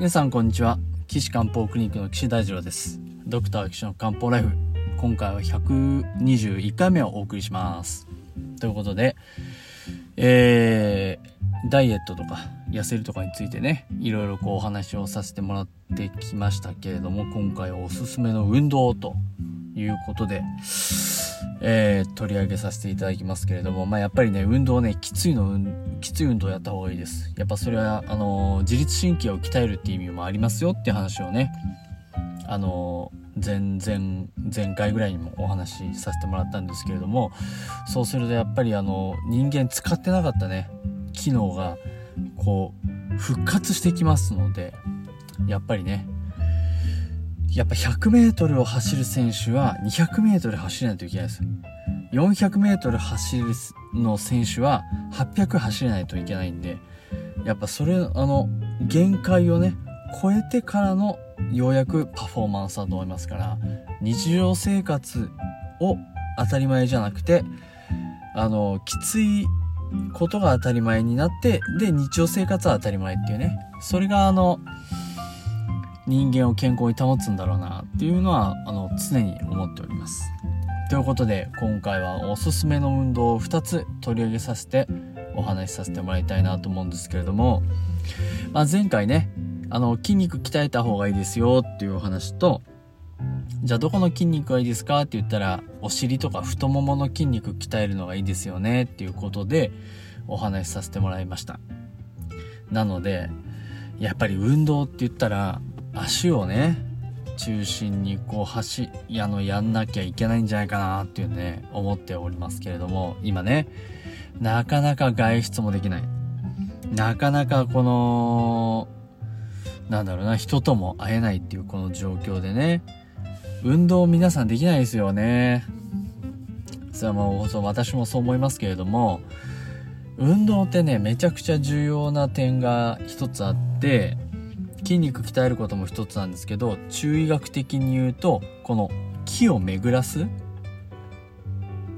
皆さんこんにちは。岸漢方クリニックの岸大二郎です。ドクター岸の漢方ライフ。今回は121回目をお送りします。ということでえー、ダイエットとか痩せるとかについてねいろいろこうお話をさせてもらってきましたけれども今回はおすすめの運動ということでえー、取り上げさせていただきますけれども、まあ、やっぱりね、運動ね、きついの、きつい運動をやった方がいいです。やっぱそれは、あのー、自律神経を鍛えるっていう意味もありますよって話をね、あのー、前々、前回ぐらいにもお話しさせてもらったんですけれども、そうするとやっぱりあの、人間使ってなかったね、機能が、こう、復活してきますので、やっぱりね、やっぱ 100m を走る選手は 200m 走らないといけないです。400m 走るの選手は800走れないといけないんで、やっぱそれ、あの、限界をね、超えてからのようやくパフォーマンスだと思いますから、日常生活を当たり前じゃなくて、あの、きついことが当たり前になって、で、日常生活は当たり前っていうね。それがあの、人間を健康に保つんだろうなっていうのはあの常に思っております。ということで今回はおすすめの運動を2つ取り上げさせてお話しさせてもらいたいなと思うんですけれども、まあ、前回ねあの筋肉鍛えた方がいいですよっていうお話とじゃあどこの筋肉がいいですかって言ったらお尻とか太ももの筋肉鍛えるのがいいですよねっていうことでお話しさせてもらいましたなのでやっぱり運動って言ったら足をね中心にこう走あのやんなきゃいけないんじゃないかなっていうね思っておりますけれども今ねなかなか外出もできない。なかなかこのなんだろうな人とも会えないっていうこの状況でね運動皆さんできないですよね。それはもうそう私もそう思いますけれども運動ってねめちゃくちゃ重要な点が一つあって筋肉鍛えることも一つなんですけど中医学的に言うとこの気を巡らす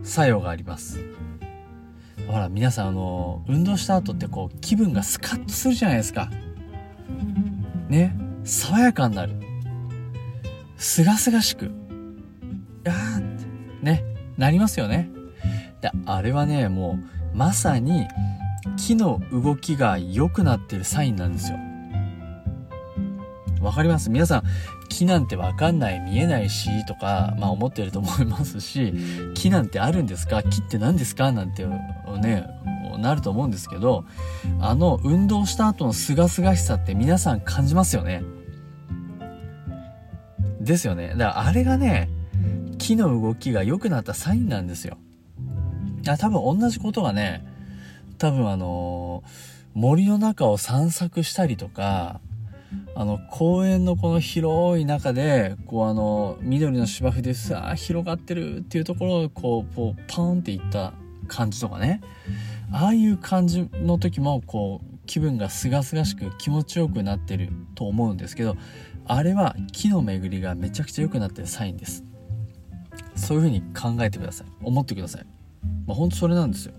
作用があります。ほら皆さんあの運動した後ってこう気分がスカッとするじゃないですか。ね。爽やかになる。すがすがしく。やーって。ね。なりますよね。であれはねもうまさに木の動きが良くなってるサインなんですよ。わかります皆さん、木なんてわかんない、見えないし、とか、まあ思ってると思いますし、木なんてあるんですか？木って何ですか？なんてね、なると思うんですけど、あの、運動した後の清々しさって皆さん感じますよね。ですよね。だからあれがね、木の動きが良くなったサインなんですよ。多分同じことがね、多分あの森の中を散策したりとか、あの、公園のこの広い中で、こうあの、緑の芝生でさあ広がってるっていうところをこう、こう、パーンっていった感じとかね。ああいう感じの時も、こう、気分がすがすがしく気持ちよくなってると思うんですけど、あれは木の巡りがめちゃくちゃ良くなってるサインです。そういう風に考えてください。思ってください。まあ、ほんとそれなんですよ。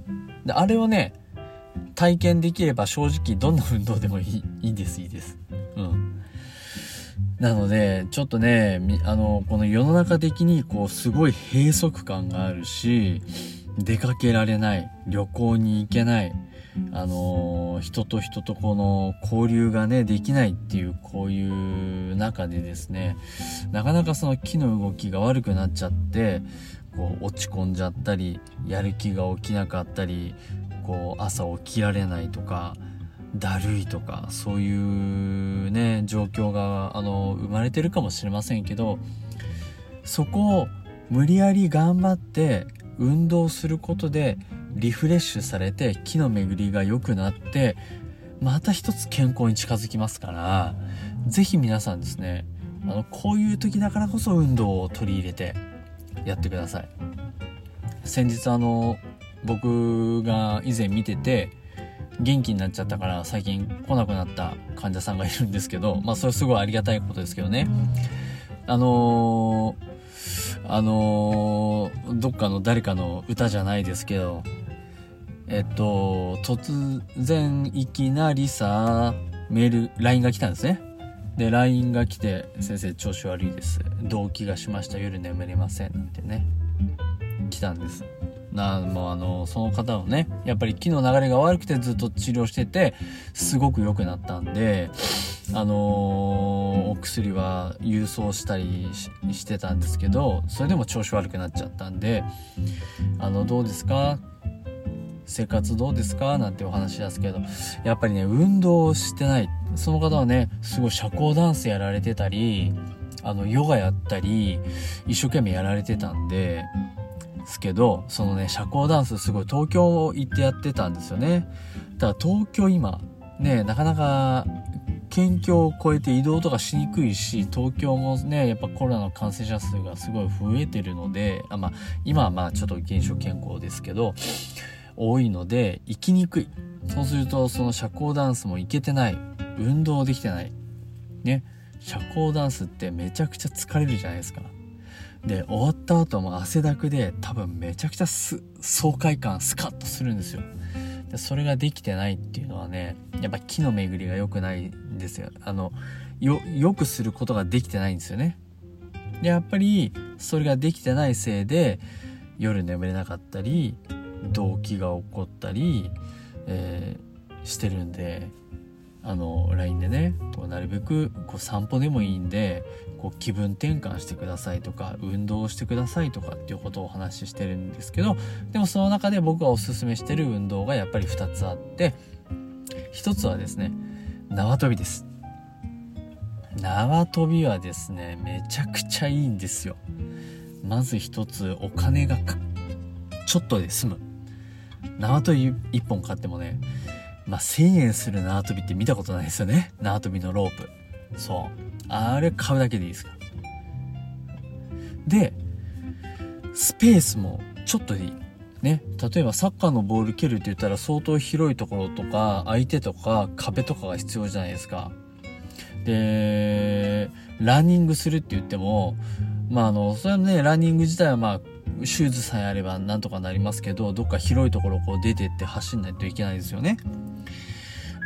で、あれをね、体験できれば正直どんな運動でもいい、いいです、いいです。なので、ちょっとね、あの、この世の中的にこう、すごい閉塞感があるし、出かけられない、旅行に行けない、あの人と人とこの交流がね、できないっていう、こういう中でですね、なかなかその木の動きが悪くなっちゃって、こう、落ち込んじゃったり、やる気が起きなかったり、こう、朝起きられないとか、だるいとかそういうね状況があの生まれてるかもしれませんけどそこを無理やり頑張って運動することでリフレッシュされて木の巡りが良くなってまた一つ健康に近づきますから是非皆さんですねあのこういう時だからこそ運動を取り入れてやってください。先日あの僕が以前見てて元気になっちゃったから最近来なくなった患者さんがいるんですけど、まあそれすごいありがたいことですけどね。あのー、あのー、どっかの誰かの歌じゃないですけど、えっと、突然いきなりさ、メール、LINE が来たんですね。で LINE が来て「先生調子悪いです。動悸がしました。夜眠れません」なんてね来たんですなもうあのその方のねやっぱり木の流れが悪くてずっと治療しててすごく良くなったんであのー、お薬は郵送したりしてたんですけどそれでも調子悪くなっちゃったんで「あのどうですか？生活どうですか?」なんてお話ですけどやっぱりね運動してないその方はねすごい社交ダンスやられてたりあのヨガやったり一生懸命やられてたんでですけどそのね社交ダンスすごい東京行ってやってたんですよね。だから東京今ねなかなか県境を越えて移動とかしにくいし東京もねやっぱコロナの感染者数がすごい増えてるのであまあ今はまあちょっと減少傾向ですけど多いので行きにくい。そうするとその社交ダンスも行けてない。運動できてない。ね。社交ダンスってめちゃくちゃ疲れるじゃないですか。で終わった後も汗だくで多分めちゃくちゃ爽快感スカッとするんですよ。でそれができてないっていうのはねやっぱ気の巡りが良くないんですよ。あのよよくすることができてないんですよね。でやっぱりそれができてないせいで夜眠れなかったり動悸が起こったり、えー、してるんであの LINE でねこうなるべくこう散歩でもいいんでこう気分転換してくださいとか運動してくださいとかっていうことをお話ししてるんですけどでもその中で僕がおすすめしてる運動がやっぱり2つあって1つはですね縄跳びです縄跳びはですねめちゃくちゃいいんですよまず1つお金がちょっとで済む縄跳び1本買ってもねまあ、1000円する縄跳びって見たことないですよね。縄跳びのロープ。そう。あれ買うだけでいいですから。で、スペースもちょっとでいい。ね。例えばサッカーのボール蹴るって言ったら相当広いところとか、相手とか壁とかが必要じゃないですか。で、ランニングするって言っても、まああの、それはね、ランニング自体はまあ、シューズさえあればなんとかなりますけど、どっか広いところこう出てって走んないといけないですよね。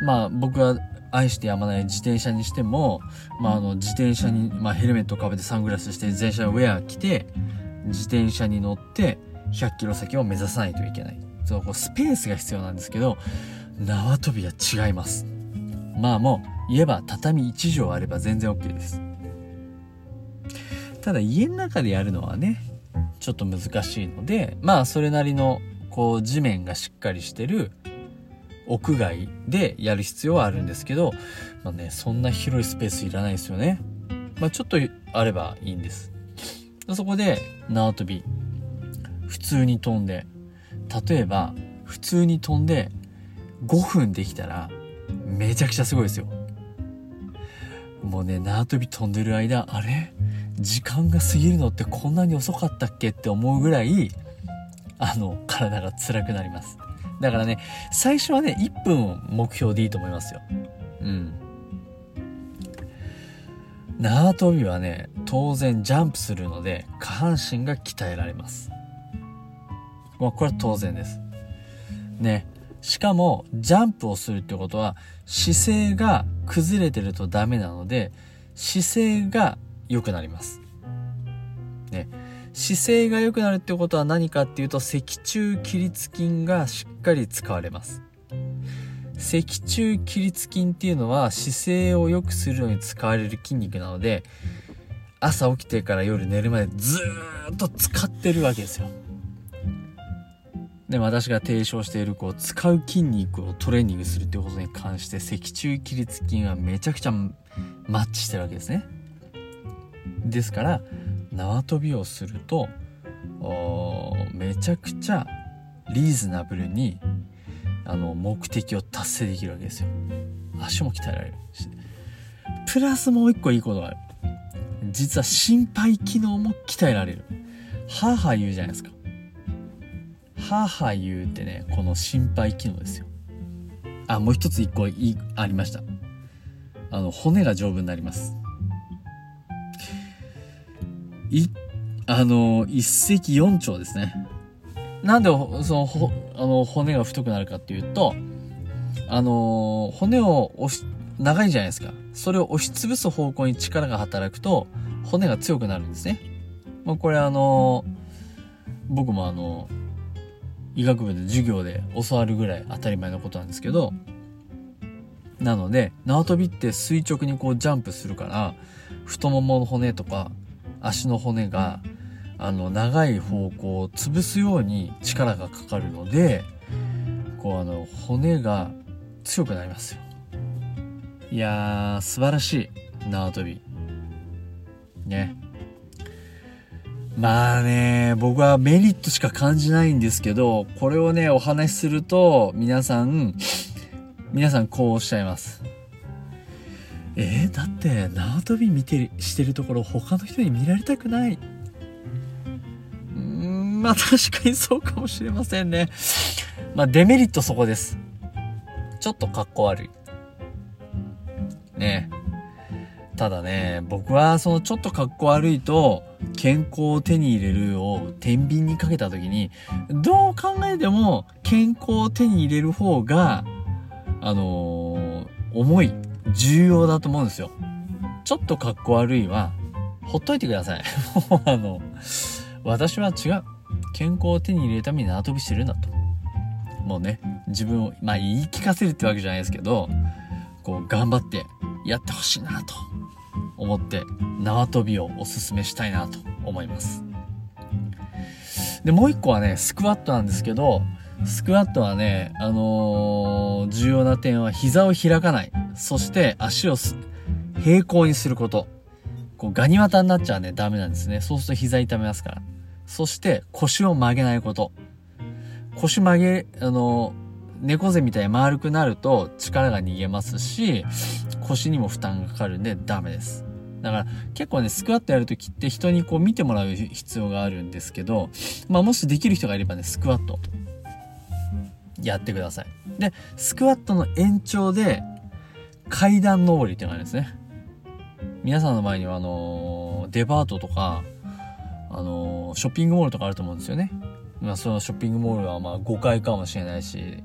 まあ僕は愛してやまない自転車にしても、まああの自転車に、まあヘルメットかぶってサングラスして自転車ウェア着て、自転車に乗って100キロ先を目指さないといけない。そのこうスペースが必要なんですけど、縄跳びは違います。まあもう言えば畳1畳あれば全然 OK です。ただ家の中でやるのはね、ちょっと難しいので、まあそれなりのこう地面がしっかりしてる屋外でやる必要はあるんですけど、まあね、そんな広いスペースいらないですよね。まあちょっとあればいいんです。そこで縄跳び、普通に飛んで、例えば普通に飛んで5分できたらめちゃくちゃすごいですよ。もうね、縄跳び飛んでる間、あれ？時間が過ぎるのってこんなに遅かったっけ？って思うぐらい、あの、体が辛くなります。だからね、最初はね、1分目標でいいと思いますよ。うん。縄跳びはね、当然ジャンプするので、下半身が鍛えられます。まあ、これは当然です。ね。しかも、ジャンプをするってことは、姿勢が崩れてるとダメなので、姿勢が良くなります。ね。姿勢が良くなるってことは何かっていうと、脊柱起立筋がしっかり使われます。脊柱起立筋っていうのは姿勢を良くするのに使われる筋肉なので、朝起きてから夜寝るまでずーっと使ってるわけですよ。で、私が提唱している、こう、使う筋肉をトレーニングするっていうことに関して、脊柱起立筋はめちゃくちゃマッチしてるわけですね。ですから縄跳びをするとめちゃくちゃリーズナブルにあの目的を達成できるわけですよ。足も鍛えられるし。プラスもう一個いいことがある。実は心肺機能も鍛えられる。はーはー言うじゃないですか。はーはー言うってねこの心肺機能ですよ。あもう一つ一個いいありました。あの骨が丈夫になります。い、あの、一石四鳥ですね。なんで、その、ほ、あの、骨が太くなるかっていうと、あの、骨を押し、長いじゃないですか。それを押しつぶす方向に力が働くと、骨が強くなるんですね。まあ、これあの、僕もあの、医学部で授業で教わるぐらい当たり前のことなんですけど、なので、縄跳びって垂直にこうジャンプするから、太ももの骨とか足の骨が、あの、長い方向を潰すように力がかかるので、こうあの、骨が強くなりますよ。いやー、素晴らしい。縄跳び。ね。まあね、僕はメリットしか感じないんですけど、これをね、お話しすると、皆さん、皆さんこうおっしゃいます。えー、だって縄跳び見てるしてるところ他の人に見られたくない。うーんまあ確かにそうかもしれませんね。まあデメリットそこです。ちょっとかっこ悪い。ね。ただね僕はそのちょっとかっこ悪いと健康を手に入れるを天秤にかけた時にどう考えても健康を手に入れる方があのー、重い。重要だと思うんですよ。ちょっとかっこ悪いは、ほっといてください。も うあの、私は違う。健康を手に入れるために縄跳びしてるんだと。もうね、自分を、まあ言い聞かせるってわけじゃないですけど、こう頑張ってやってほしいなと思って、縄跳びをおすすめしたいなと思います。で、もう一個はね、スクワットなんですけど、スクワットはね、あのー、重要な点は膝を開かない。そして足を平行にすること。こうガニ股になっちゃうね、ダメなんですね。そうすると膝痛めますから。そして腰を曲げないこと。腰曲げ、あのー、猫背みたいに丸くなると力が逃げますし、腰にも負担がかかるんでダメです。だから結構ね、スクワットやるときって人にこう見てもらう必要があるんですけど、まあもしできる人がいればね、スクワットやってください。で、スクワットの延長で階段登りっていうのがあるんですね。皆さんの前にはあのー、デパートとか、あのー、ショッピングモールとかあると思うんですよね。まあそのショッピングモールはまあ5階かもしれないし、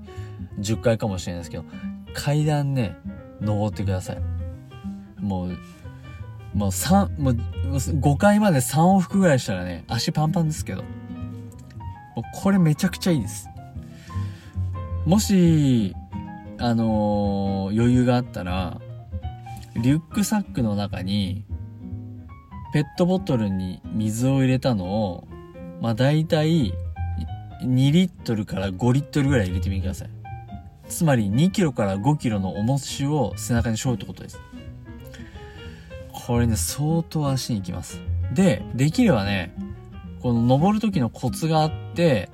10階かもしれないですけど、階段ね、登ってください。もう、もう3、もう5階まで3往復ぐらいしたらね、足パンパンですけど、これめちゃくちゃいいです。もし、あのー、余裕があったら、リュックサックの中に、ペットボトルに水を入れたのを、まあ大体、2リットルから5リットルぐらい入れてみてください。つまり2キロから5キロの重しを背中に背負うってことです。これね、相当足に行きます。で、できればね、この登る時のコツがあって、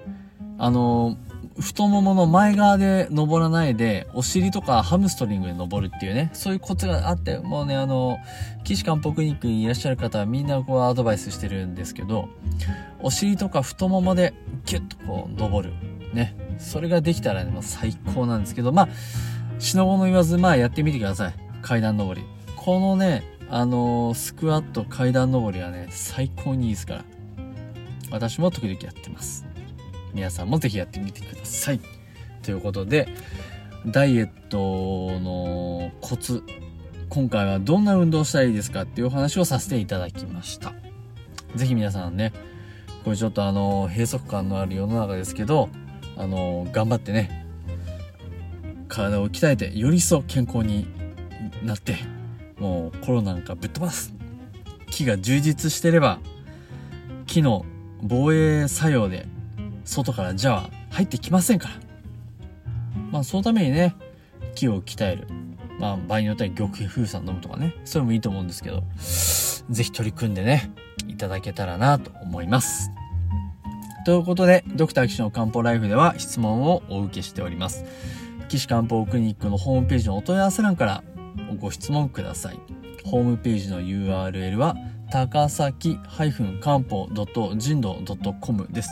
あのー、太ももの前側で登らないで、お尻とかハムストリングで登るっていうね、そういうコツがあって、もうね、あの、岸漢方クリニックにいらっしゃる方はみんなこうアドバイスしてるんですけど、お尻とか太ももでギュッとこう登る。ね。それができたらね、もう最高なんですけど、まあ、しのごの言わず、まあやってみてください。階段登り。このね、あのー、スクワット階段登りはね、最高にいいですから。私も時々やってます。皆さんもぜひやってみてください。ということで、ダイエットのコツ、今回はどんな運動したらいいですかっていうお話をさせていただきました。ぜひ皆さんね、これちょっとあの、閉塞感のある世の中ですけど、あの、頑張ってね、体を鍛えて、より一層健康になって、もうコロナなんかぶっ飛ばす。木が充実してれば、木の防衛作用で外からじゃあ入ってきませんから。まあそのためにね、気を鍛える。まあ場合によっては玉風さん飲むとかね、それもいいと思うんですけど、ぜひ取り組んでね、いただけたらなと思います。ということで、ドクター岸の漢方ライフでは質問をお受けしております。岸漢方クリニックのホームページのお問い合わせ欄からご質問ください。ホームページの URL は高崎漢方人道 .com です。